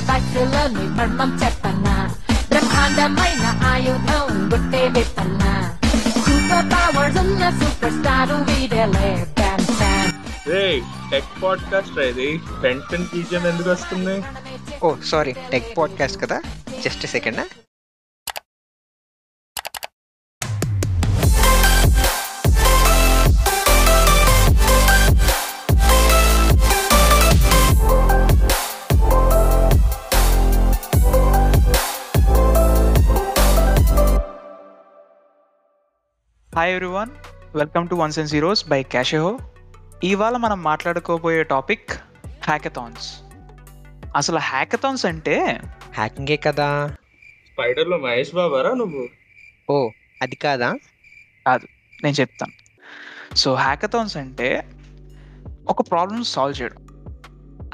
డివైస్లని మర్మం చెప్పనా? బ్రహ్మాండమైన ఆయుధం గుట్టే విప్పనా? సూపర్ పవర్స్ ఉన్న సూపర్ స్టార్ వీడలే రే టెక్ పాడ్కాస్ట్ ఇది. పెంటన్ బీజియం ఎందుకు వస్తుంది? ఓ సారీ టెక్ పాడ్కాస్ట్ కదా? Just second? Hi everyone welcome to ones and zeros by క్యాషెహో ఇవాళ మనం మాట్లాడుకోబోయే టాపిక్ హ్యాకథాన్స్ అసలు హ్యాకథాన్స్ అంటే? హ్యాకింగే కదా? స్పైడర్లో మహేష్ బాబారా నువ్వు? ఓ అది కాదా? నేను చెప్తాను. సో హ్యాకథాన్స్ అంటే ఒక ప్రాబ్లమ్ సాల్వ్ చేయడం.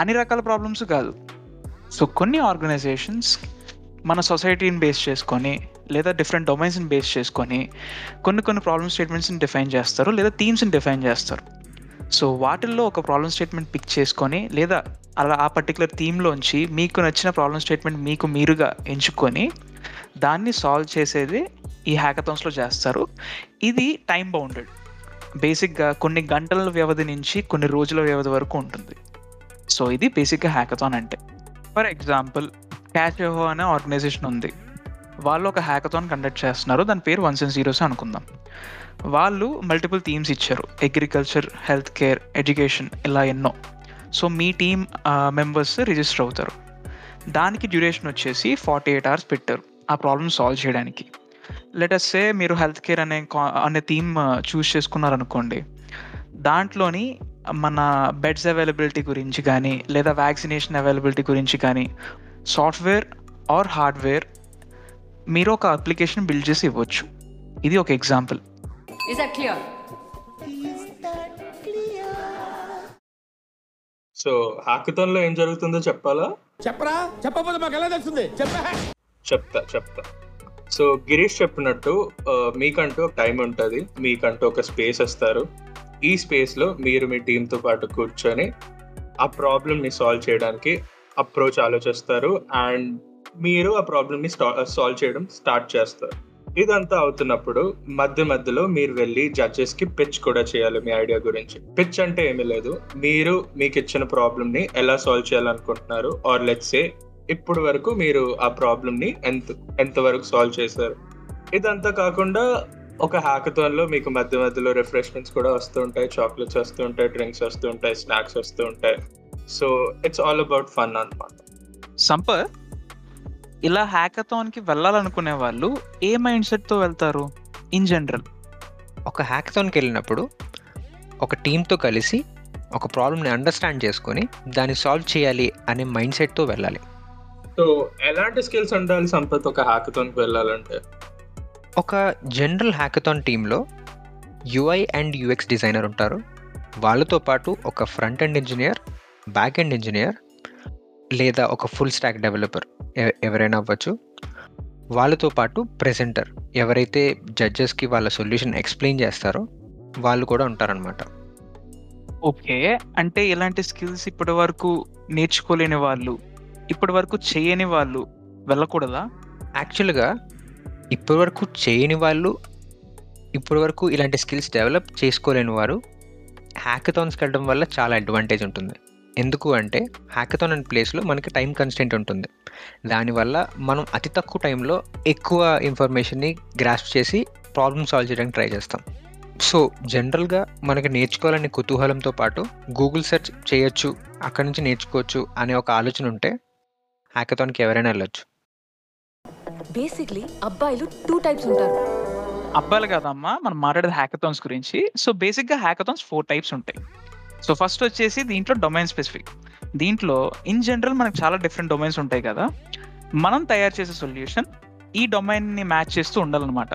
అన్ని రకాల ప్రాబ్లమ్స్ కాదు. సో కొన్ని ఆర్గనైజేషన్స్ మన సొసైటీని బేస్ చేసుకొని లేదా డిఫరెంట్ డొమైన్స్ని బేస్ చేసుకొని కొన్ని కొన్ని ప్రాబ్లమ్ స్టేట్మెంట్స్ని డిఫైన్ చేస్తారు లేదా థీమ్స్ని డిఫైన్ చేస్తారు. సో వాటిల్లో ఒక ప్రాబ్లమ్ స్టేట్మెంట్ పిక్ చేసుకొని లేదా అలా ఆ పర్టికులర్ థీమ్లోంచి మీకు నచ్చిన ప్రాబ్లమ్ స్టేట్మెంట్ మీకు మీరుగా ఎంచుకొని దాన్ని సాల్వ్ చేసేది ఈ హ్యాకథాన్స్లో చేస్తారు. ఇది టైం బౌండెడ్ బేసిక్గా కొన్ని గంటల వ్యవధి నుంచి కొన్ని రోజుల వ్యవధి వరకు ఉంటుంది. సో ఇది బేసిక్గా హ్యాకథాన్ అంటే. ఫర్ ఎగ్జాంపుల్ క్యాషోహో అనే ఆర్గనైజేషన్ ఉంది. వాళ్ళు ఒక హ్యాకథాన్ కండక్ట్ చేస్తున్నారు. దాని పేరు వన్స్ అండ్ జీరోస్ అనుకుందాం. వాళ్ళు మల్టిపుల్ థీమ్స్ ఇచ్చారు. అగ్రికల్చర్ హెల్త్ కేర్ ఎడ్యుకేషన్ ఇలా ఎన్నో. సో మీ టీమ్ మెంబర్స్ రిజిస్టర్ అవుతారు. దానికి డ్యూరేషన్ వచ్చేసి ఫార్టీ ఎయిట్ అవర్స్ పెట్టారు. ఆ ప్రాబ్లమ్ సాల్వ్ చేయడానికి. లెటస్సే మీరు హెల్త్ కేర్ అనే కా- అనే థీమ్ చూస్ చేసుకున్నారనుకోండి. దాంట్లోని మన బెడ్స్ అవైలబిలిటీ గురించి కానీ లేదా వ్యాక్సినేషన్ అవైలబిలిటీ గురించి కానీ సాఫ్ట్వేర్ ఆర్ హార్డ్వేర్ మీరు ఒక అప్లికేషన్ బిల్డ్ చేసి ఇవ్వచ్చు. ఇది ఒక example. Is that clear? So హ్యాకథాన్లో ఏం జరుగుతుందో చెప్పాలా? చెప్పరా? చెప్పకపోతే మాకు ఎలా తెలుస్తుంది? చెప్పా చెప్తా చెప్తా. సో గిరీష్ చెప్పినట్టు మీకంటూ ఒక టైం ఉంటుంది. మీకంటూ ఒక స్పేస్ ఇస్తారు. ఈ స్పేస్లో మీరు మీ team తో పాటు కూర్చొని ఆ ప్రాబ్లమ్ని సాల్వ్ చేయడానికి అప్రోచ్ ఆలోచిస్తారు అండ్ మీరు ఆ ప్రాబ్లమ్ని సాల్వ్ చేయడం స్టార్ట్ చేస్తారు. ఇదంతా అవుతున్నప్పుడు మధ్య మధ్యలో మీరు వెళ్ళి జడ్జెస్కి పిచ్ కూడా చేయాలి మీ ఐడియా గురించి. పిచ్ అంటే ఏమీ లేదు. మీరు మీకు ఇచ్చిన ప్రాబ్లమ్ని ఎలా సాల్వ్ చేయాలనుకుంటున్నారు? ఆర్ లెట్స్ సే ఇప్పుడు వరకు మీరు ఆ ప్రాబ్లమ్ని ఎంత ఎంతవరకు సాల్వ్ చేశారు? ఇదంతా కాకుండా ఒక హ్యాకథాన్లో మీకు మధ్య మధ్యలో రిఫ్రెష్మెంట్స్ కూడా వస్తూ ఉంటాయి. చాక్లెట్స్ వస్తూ ఉంటాయి డ్రింక్స్ వస్తూ ఉంటాయి స్నాక్స్ వస్తూ ఉంటాయి. So it's all about fun అన్నమాట. సంపత్ ఇలా హ్యాకథాన్కి వెళ్ళాలనుకునే వాళ్ళు ఏ మైండ్ సెట్తో వెళ్తారు? ఇన్ జనరల్ ఒక హ్యాకథాన్కి వెళ్ళినప్పుడు ఒక టీంతో కలిసి ఒక ప్రాబ్లమ్ని అండర్స్టాండ్ చేసుకొని దాన్ని సాల్వ్ చేయాలి అనే మైండ్ సెట్తో వెళ్ళాలి. సో ఎలాంటి స్కిల్స్ ఉండాలి సంపత్ ఒక హ్యాకథాన్కి వెళ్ళాలంటే? ఒక జనరల్ హ్యాకథాన్ టీంలో యుఐ అండ్ యుఎక్స్ డిజైనర్ ఉంటారు. వాళ్ళతో పాటు ఒక front end engineer back end engineer లేదా ఒక ఫుల్ స్టాక్ డెవలపర్ ఎవరైనా అవ్వచ్చు. వాళ్ళతో పాటు ప్రెజెంటర్ ఎవరైతే జడ్జెస్కి వాళ్ళ సొల్యూషన్ ఎక్స్ప్లెయిన్ చేస్తారో వాళ్ళు కూడా ఉంటారనమాట ఓకే. అంటే ఇలాంటి స్కిల్స్ ఇప్పటి వరకు నేర్చుకోలేని వాళ్ళు ఇప్పటి వరకు చేయని వాళ్ళు వెళ్ళకూడదా? యాక్చువల్గా ఇప్పటివరకు చేయని వాళ్ళు ఇప్పటివరకు ఇలాంటి స్కిల్స్ డెవలప్ చేసుకోలేని వారు హ్యాకథాన్స్కి వెళ్ళడం వల్ల చాలా అడ్వాంటేజ్ ఉంటుంది. ఎందుకు అంటే హ్యాకథాన్ అండ్ ప్లేస్లో మనకి టైం కన్స్టెంట్ ఉంటుంది. దానివల్ల మనం అతి తక్కువ టైంలో ఎక్కువ ఇన్ఫర్మేషన్ని గ్రాస్ప్ చేసి ప్రాబ్లమ్ సాల్వ్ చేయడానికి ట్రై చేస్తాం. సో జనరల్గా మనకి నేర్చుకోవాలనే కుతూహలంతో పాటు గూగుల్ సెర్చ్ చేయొచ్చు అక్కడి నుంచి నేర్చుకోవచ్చు అనే ఒక ఆలోచన ఉంటే హ్యాకథాన్కి ఎవరైనా వెళ్ళొచ్చు. బేసిక్లీ అబ్బాయిలు టూ టైప్స్ ఉంటారు. అబ్బాయిలు కాదమ్మా మనం మాట్లాడేది హ్యాకథాన్స్ గురించి. సో బేసిక్గా హ్యాకథాన్స్ ఫోర్ టైప్స్ ఉంటాయి. సో ఫస్ట్ వచ్చేసి దీంట్లో డొమైన్ స్పెసిఫిక్. దీంట్లో ఇన్ జనరల్ మనకు చాలా డిఫరెంట్ డొమైన్స్ ఉంటాయి కదా. మనం తయారు చేసే సొల్యూషన్ ఈ డొమైన్ని మ్యాచ్ చేస్తూ ఉండాలన్నమాట.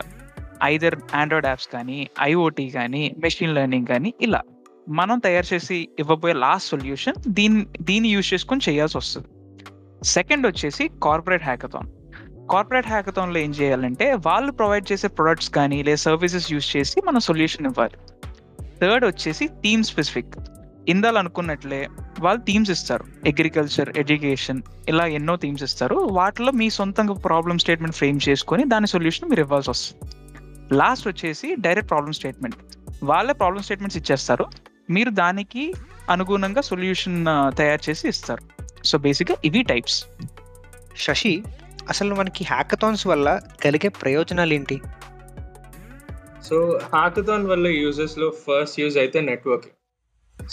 ఐదర్ ఆండ్రాయిడ్ యాప్స్ కానీ ఐఓటీ కానీ మెషిన్ లెర్నింగ్ కానీ ఇలా. మనం తయారు చేసి ఇవ్వబోయే లాస్ట్ సొల్యూషన్ దీన్ని దీన్ని యూజ్ చేసుకొని చేయాల్సి వస్తుంది. సెకండ్ వచ్చేసి కార్పొరేట్ హ్యాకథాన్. కార్పొరేట్ హ్యాకథాన్లో ఏం చేయాలంటే వాళ్ళు ప్రొవైడ్ చేసే ప్రొడక్ట్స్ కానీ లేదా సర్వీసెస్ యూజ్ చేసి మనం సొల్యూషన్ ఇవ్వాలి. థర్డ్ వచ్చేసి థీమ్ స్పెసిఫిక్. ఇందాలు అనుకున్నట్లే వాళ్ళు థీమ్స్ ఇస్తారు. అగ్రికల్చర్ ఎడ్యుకేషన్ ఇలా ఎన్నో థీమ్స్ ఇస్తారు. వాటిలో మీ సొంతంగా ప్రాబ్లమ్ స్టేట్మెంట్ ఫ్రేమ్ చేసుకొని దాని సొల్యూషన్ మీరు ఇవ్వాల్సి వస్తుంది. లాస్ట్ వచ్చేసి డైరెక్ట్ ప్రాబ్లమ్ స్టేట్మెంట్. వాళ్ళే ప్రాబ్లమ్ స్టేట్మెంట్స్ ఇచ్చేస్తారు. మీరు దానికి అనుగుణంగా సొల్యూషన్ తయారు చేసి ఇస్తారు. సో బేసిక్గా ఇవి టైప్స్. శశి అసలు మనకి హ్యాకథాన్స్ వల్ల కలిగే ప్రయోజనాలు ఏంటి? సో హ్యాకథాన్ వల్ల యూజెస్లో ఫస్ట్ యూజ్ అయితే నెట్వర్కింగ్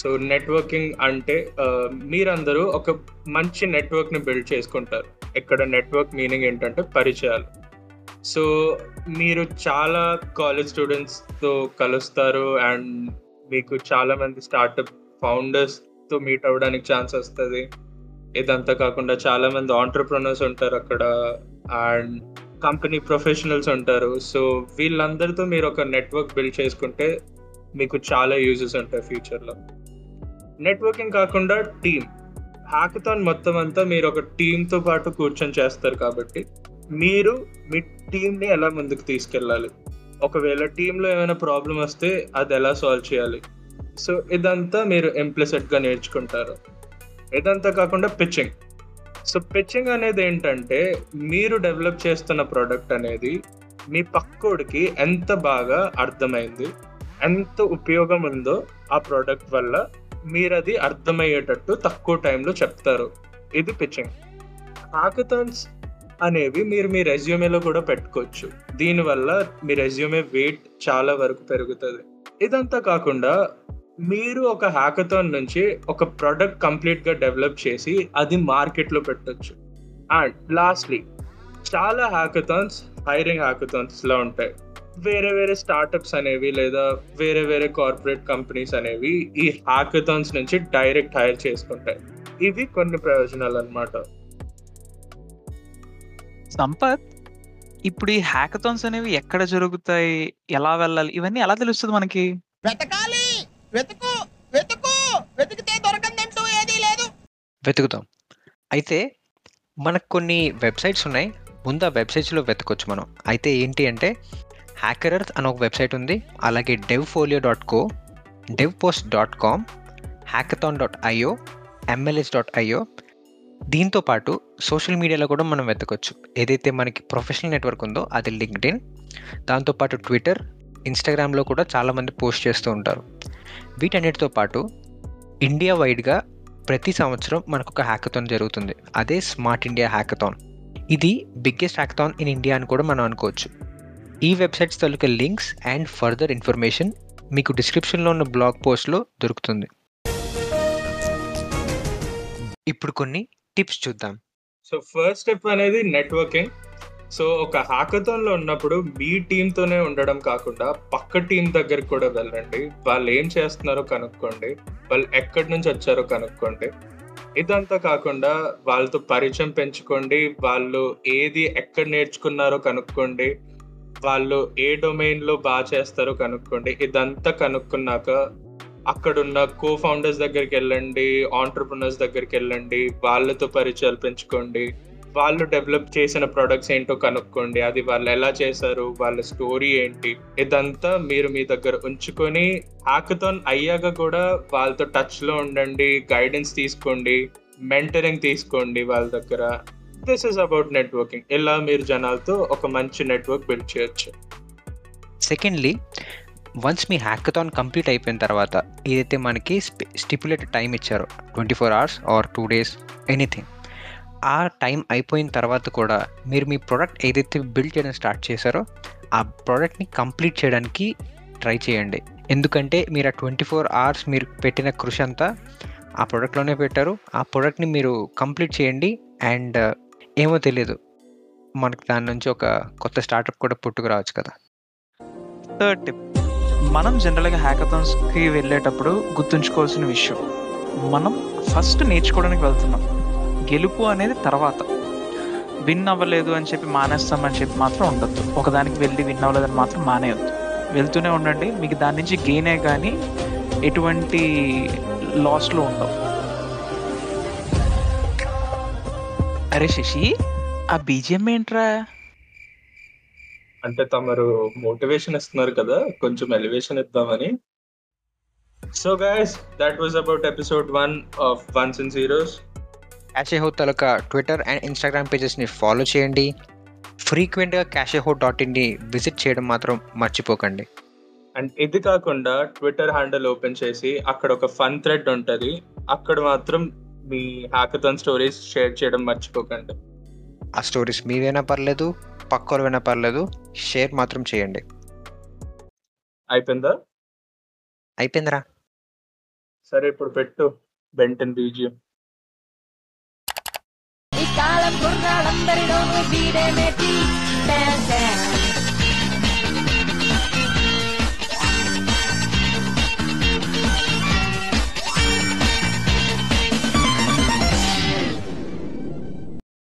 సో నెట్వర్కింగ్ అంటే మీరందరూ ఒక మంచి నెట్వర్క్ని బిల్డ్ చేసుకుంటారు. ఇక్కడ నెట్వర్క్ మీనింగ్ ఏంటంటే పరిచయాలు. సో మీరు చాలా కాలేజ్ స్టూడెంట్స్తో కలుస్తారు అండ్ మీకు చాలా మంది స్టార్టప్ ఫౌండర్స్తో మీట్ అవ్వడానికి ఛాన్స్ వస్తుంది. ఇదంతా కాకుండా చాలా మంది ఆంటర్ప్రినర్స్ ఉంటారు అక్కడ అండ్ కంపెనీ ప్రొఫెషనల్స్ ఉంటారు. సో వీళ్ళందరితో మీరు ఒక నెట్వర్క్ బిల్డ్ చేసుకుంటే మీకు చాలా యూజెస్ ఉంటాయి ఫ్యూచర్లో. నెట్వర్కింగ్ కాకుండా టీమ్ హ్యాకథాన్ మొత్తం అంతా మీరు ఒక టీంతో పాటు కూర్చొని చేస్తారు కాబట్టి మీరు మీ టీంని ఎలా ముందుకు తీసుకెళ్ళాలి? ఒకవేళ టీంలో ఏమైనా ప్రాబ్లం వస్తే అది ఎలా సాల్వ్ చేయాలి? సో ఇదంతా మీరు implicit నేర్చుకుంటారు. ఇదంతా కాకుండా పిచ్చింగ్ సో పిచ్చింగ్ అనేది ఏంటంటే మీరు డెవలప్ చేస్తున్న ప్రోడక్ట్ అనేది మీ పక్కోడికి ఎంత బాగా అర్థమైంది ఎంత ఉపయోగం ఉందో ఆ ప్రోడక్ట్ వల్ల మీరు అది అర్థమయ్యేటట్టు తక్కువ టైంలో చెప్తారు. ఇది పిచ్చింగ్ హాకథాన్స్ అనేవి మీరు మీ రెజ్యూమేలో కూడా పెట్టుకోవచ్చు. దీనివల్ల మీ రెజ్యూమే వెయిట్ చాలా వరకు పెరుగుతుంది. ఇదంతా కాకుండా మీరు ఒక హ్యాకథాన్ నుంచి ఒక ప్రోడక్ట్ కంప్లీట్గా డెవలప్ చేసి అది మార్కెట్లో పెట్టచ్చు. పెట్టొచ్చు అండ్ లాస్ట్లీ చాలా హ్యాకథాన్స్ హైరింగ్ హ్యాకథాన్స్లో ఉంటాయి. వేరే వేరే స్టార్టప్స్ అనేవి లేదా వేరే వేరే కార్పొరేట్ కంపెనీస్ అనేవి ఈ హ్యాకథాన్స్ నుంచి డైరెక్ట్ హైర్ చేసుకుంటాయి. ఇవి కొన్ని ప్రయోజనాలు అన్నమాట సంపత్ ఇప్పుడు ఈ హ్యాకథాన్స్ అనేవి ఎక్కడ జరుగుతాయి? ఎలా వెళ్ళాలి? ఇవన్నీ ఎలా తెలుస్తుంది మనకి? వెతకాలి! వెతుకు! వెతుకు! వెతికితే దొరకందంటూ ఏదీ లేదు. వెతుకుతాం. అయితే మనకు కొన్ని వెబ్సైట్స్ ఉన్నాయి. ముందు ఆ వెబ్సైట్స్లో వెతకొచ్చు మనం. అయితే ఏంటి అంటే హ్యాకరర్స్ అని ఒక వెబ్సైట్ ఉంది. అలాగే dev folio dot co dev post dot com hackathon dot io MLS dot io దీంతో పాటు సోషల్ మీడియాలో కూడా మనం వెతకొచ్చు. ఏదైతే మనకి ప్రొఫెషనల్ నెట్వర్క్ ఉందో అది లింక్డ్ఇన్. దాంతోపాటు ట్విట్టర్ ఇన్స్టాగ్రామ్లో కూడా చాలామంది పోస్ట్ చేస్తూ ఉంటారు. వీటన్నిటితో పాటు ఇండియా వైడ్గా ప్రతి సంవత్సరం మనకు ఒక హ్యాకథాన్ జరుగుతుంది. అదే స్మార్ట్ ఇండియా హ్యాకథాన్ ఇది బిగ్గెస్ట్ హ్యాకథాన్ ఇన్ ఇండియా అని కూడా మనం అనుకోవచ్చు. ఈ వెబ్సైట్స్ తాలూకా లింక్స్ అండ్ ఫర్దర్ ఇన్ఫర్మేషన్ మీకు డిస్క్రిప్షన్లో ఉన్న బ్లాగ్ పోస్ట్లో దొరుకుతుంది. ఇప్పుడు కొన్ని టిప్స్ చూద్దాం. సో ఫస్ట్ స్టెప్ అనేది నెట్వర్కింగ్. సో ఒక హ్యాకథాన్లో ఉన్నప్పుడు మీ టీంతోనే ఉండడం కాకుండా పక్క టీం దగ్గరికి కూడా వెళ్ళండి. వాళ్ళు ఏం చేస్తున్నారో కనుక్కోండి. వాళ్ళు ఎక్కడి నుంచి వచ్చారో కనుక్కోండి. ఇదంతా కాకుండా వాళ్ళతో పరిచయం పెంచుకోండి. వాళ్ళు ఏది ఎక్కడ నేర్చుకున్నారో కనుక్కోండి. వాళ్ళు ఏ డొమైన్లో బాగా చేస్తారో కనుక్కోండి. ఇదంతా కనుక్కున్నాక అక్కడున్న కో ఫౌండర్స్ దగ్గరికి వెళ్ళండి ఆంటర్ప్రినర్స్ దగ్గరికి వెళ్ళండి వాళ్ళతో పరిచయాలు పెంచుకోండి. వాళ్ళు డెవలప్ చేసిన ప్రొడక్ట్స్ ఏంటో కనుక్కోండి. అది వాళ్ళు ఎలా చేశారు వాళ్ళ స్టోరీ ఏంటి. ఇదంతా మీరు మీ దగ్గర ఉంచుకొని హ్యాకథాన్ అయ్యాక కూడా వాళ్ళతో టచ్లో ఉండండి గైడెన్స్ తీసుకోండి మెంటరింగ్ తీసుకోండి వాళ్ళ దగ్గర. దిస్ ఇస్ అబౌట్ నెట్వర్కింగ్ ఇలా మీరు జనాలతో ఒక మంచి నెట్వర్క్ బిల్డ్ చేయొచ్చు? సెకండ్లీ వన్స్ మీ హ్యాకథాన్ కంప్లీట్ అయిపోయిన తర్వాత ఏదైతే మనకి స్టిపులేటెడ్ టైం ఇచ్చారో twenty four hours or two days anything ఆ టైం అయిపోయిన తర్వాత కూడా మీరు మీ ప్రోడక్ట్ ఏదైతే బిల్డ్ చేయడం స్టార్ట్ చేశారో ఆ ప్రోడక్ట్ని కంప్లీట్ చేయడానికి ట్రై చేయండి. ఎందుకంటే మీరు ఆ ట్వంటీ ఫోర్ అవర్స్ మీరు పెట్టిన కృషి అంతా ఆ ప్రోడక్ట్లోనే పెట్టారు. ఆ ప్రోడక్ట్ని మీరు కంప్లీట్ చేయండి. అండ్ ఏమో తెలియదు మనకి దాని నుంచి ఒక కొత్త స్టార్టప్ కూడా పుట్టుకురావచ్చు కదా. థర్డ్ టిప్ మనం జనరల్గా హ్యాకథాన్స్కి వెళ్ళేటప్పుడు గుర్తుంచుకోవాల్సిన విషయం. మనం ఫస్ట్ నేర్చుకోవడానికి వెళ్తున్నాం. గెలుపు అనేది తర్వాత. విన్ అవ్వలేదు అని చెప్పి మానేస్తామని చెప్పి మాత్రం ఉండొద్దు. ఒకదానికి వెళ్ళి విన్ అవ్వలేదని మాత్రం మానేయొద్దు. వెళ్తూనే ఉండండి. మీకు దాని నుంచి గెయినే కానీ ఎటువంటి లాస్లో ఉండవు. అరే శశి ఆ బీజిఎం ఏంట్రా? అంటే తమరు మోటివేషన్ ఇస్తున్నారు కదా కొంచెం ఎలివేషన్ ఇద్దామని. So guys that was about episode one of ones and zeros క్యాషే హో తలక ట్విట్టర్ అండ్ ఇన్స్టాగ్రామ్ పేజెస్ని ఫాలో చేయండి. ఫ్రీక్వెంట్గా క్యాషే హో డాట్ ఇన్ని విజిట్ చేయడం మాత్రం మర్చిపోకండి. అండ్ ఇది కాకుండా ట్విట్టర్ హ్యాండిల్ ఓపెన్ చేసి అక్కడ ఒక ఫన్ థ్రెడ్ ఉంటుంది. అక్కడ మాత్రం మీ హ్యాకథాన్ స్టోరీస్ షేర్ చేయడం మర్చిపోకండి. ఆ స్టోరీస్ మీవైనా పర్లేదు పక్కలైనా పర్లేదు షేర్ మాత్రం చేయండి. అయిపోయిందా? అయిపోయిందిరా. సరే ఇప్పుడు పెట్టు బెంటన్ బీజియం ఈ కాలం కుర్రాళ్ళందరిలోనూ వీడే మేటి.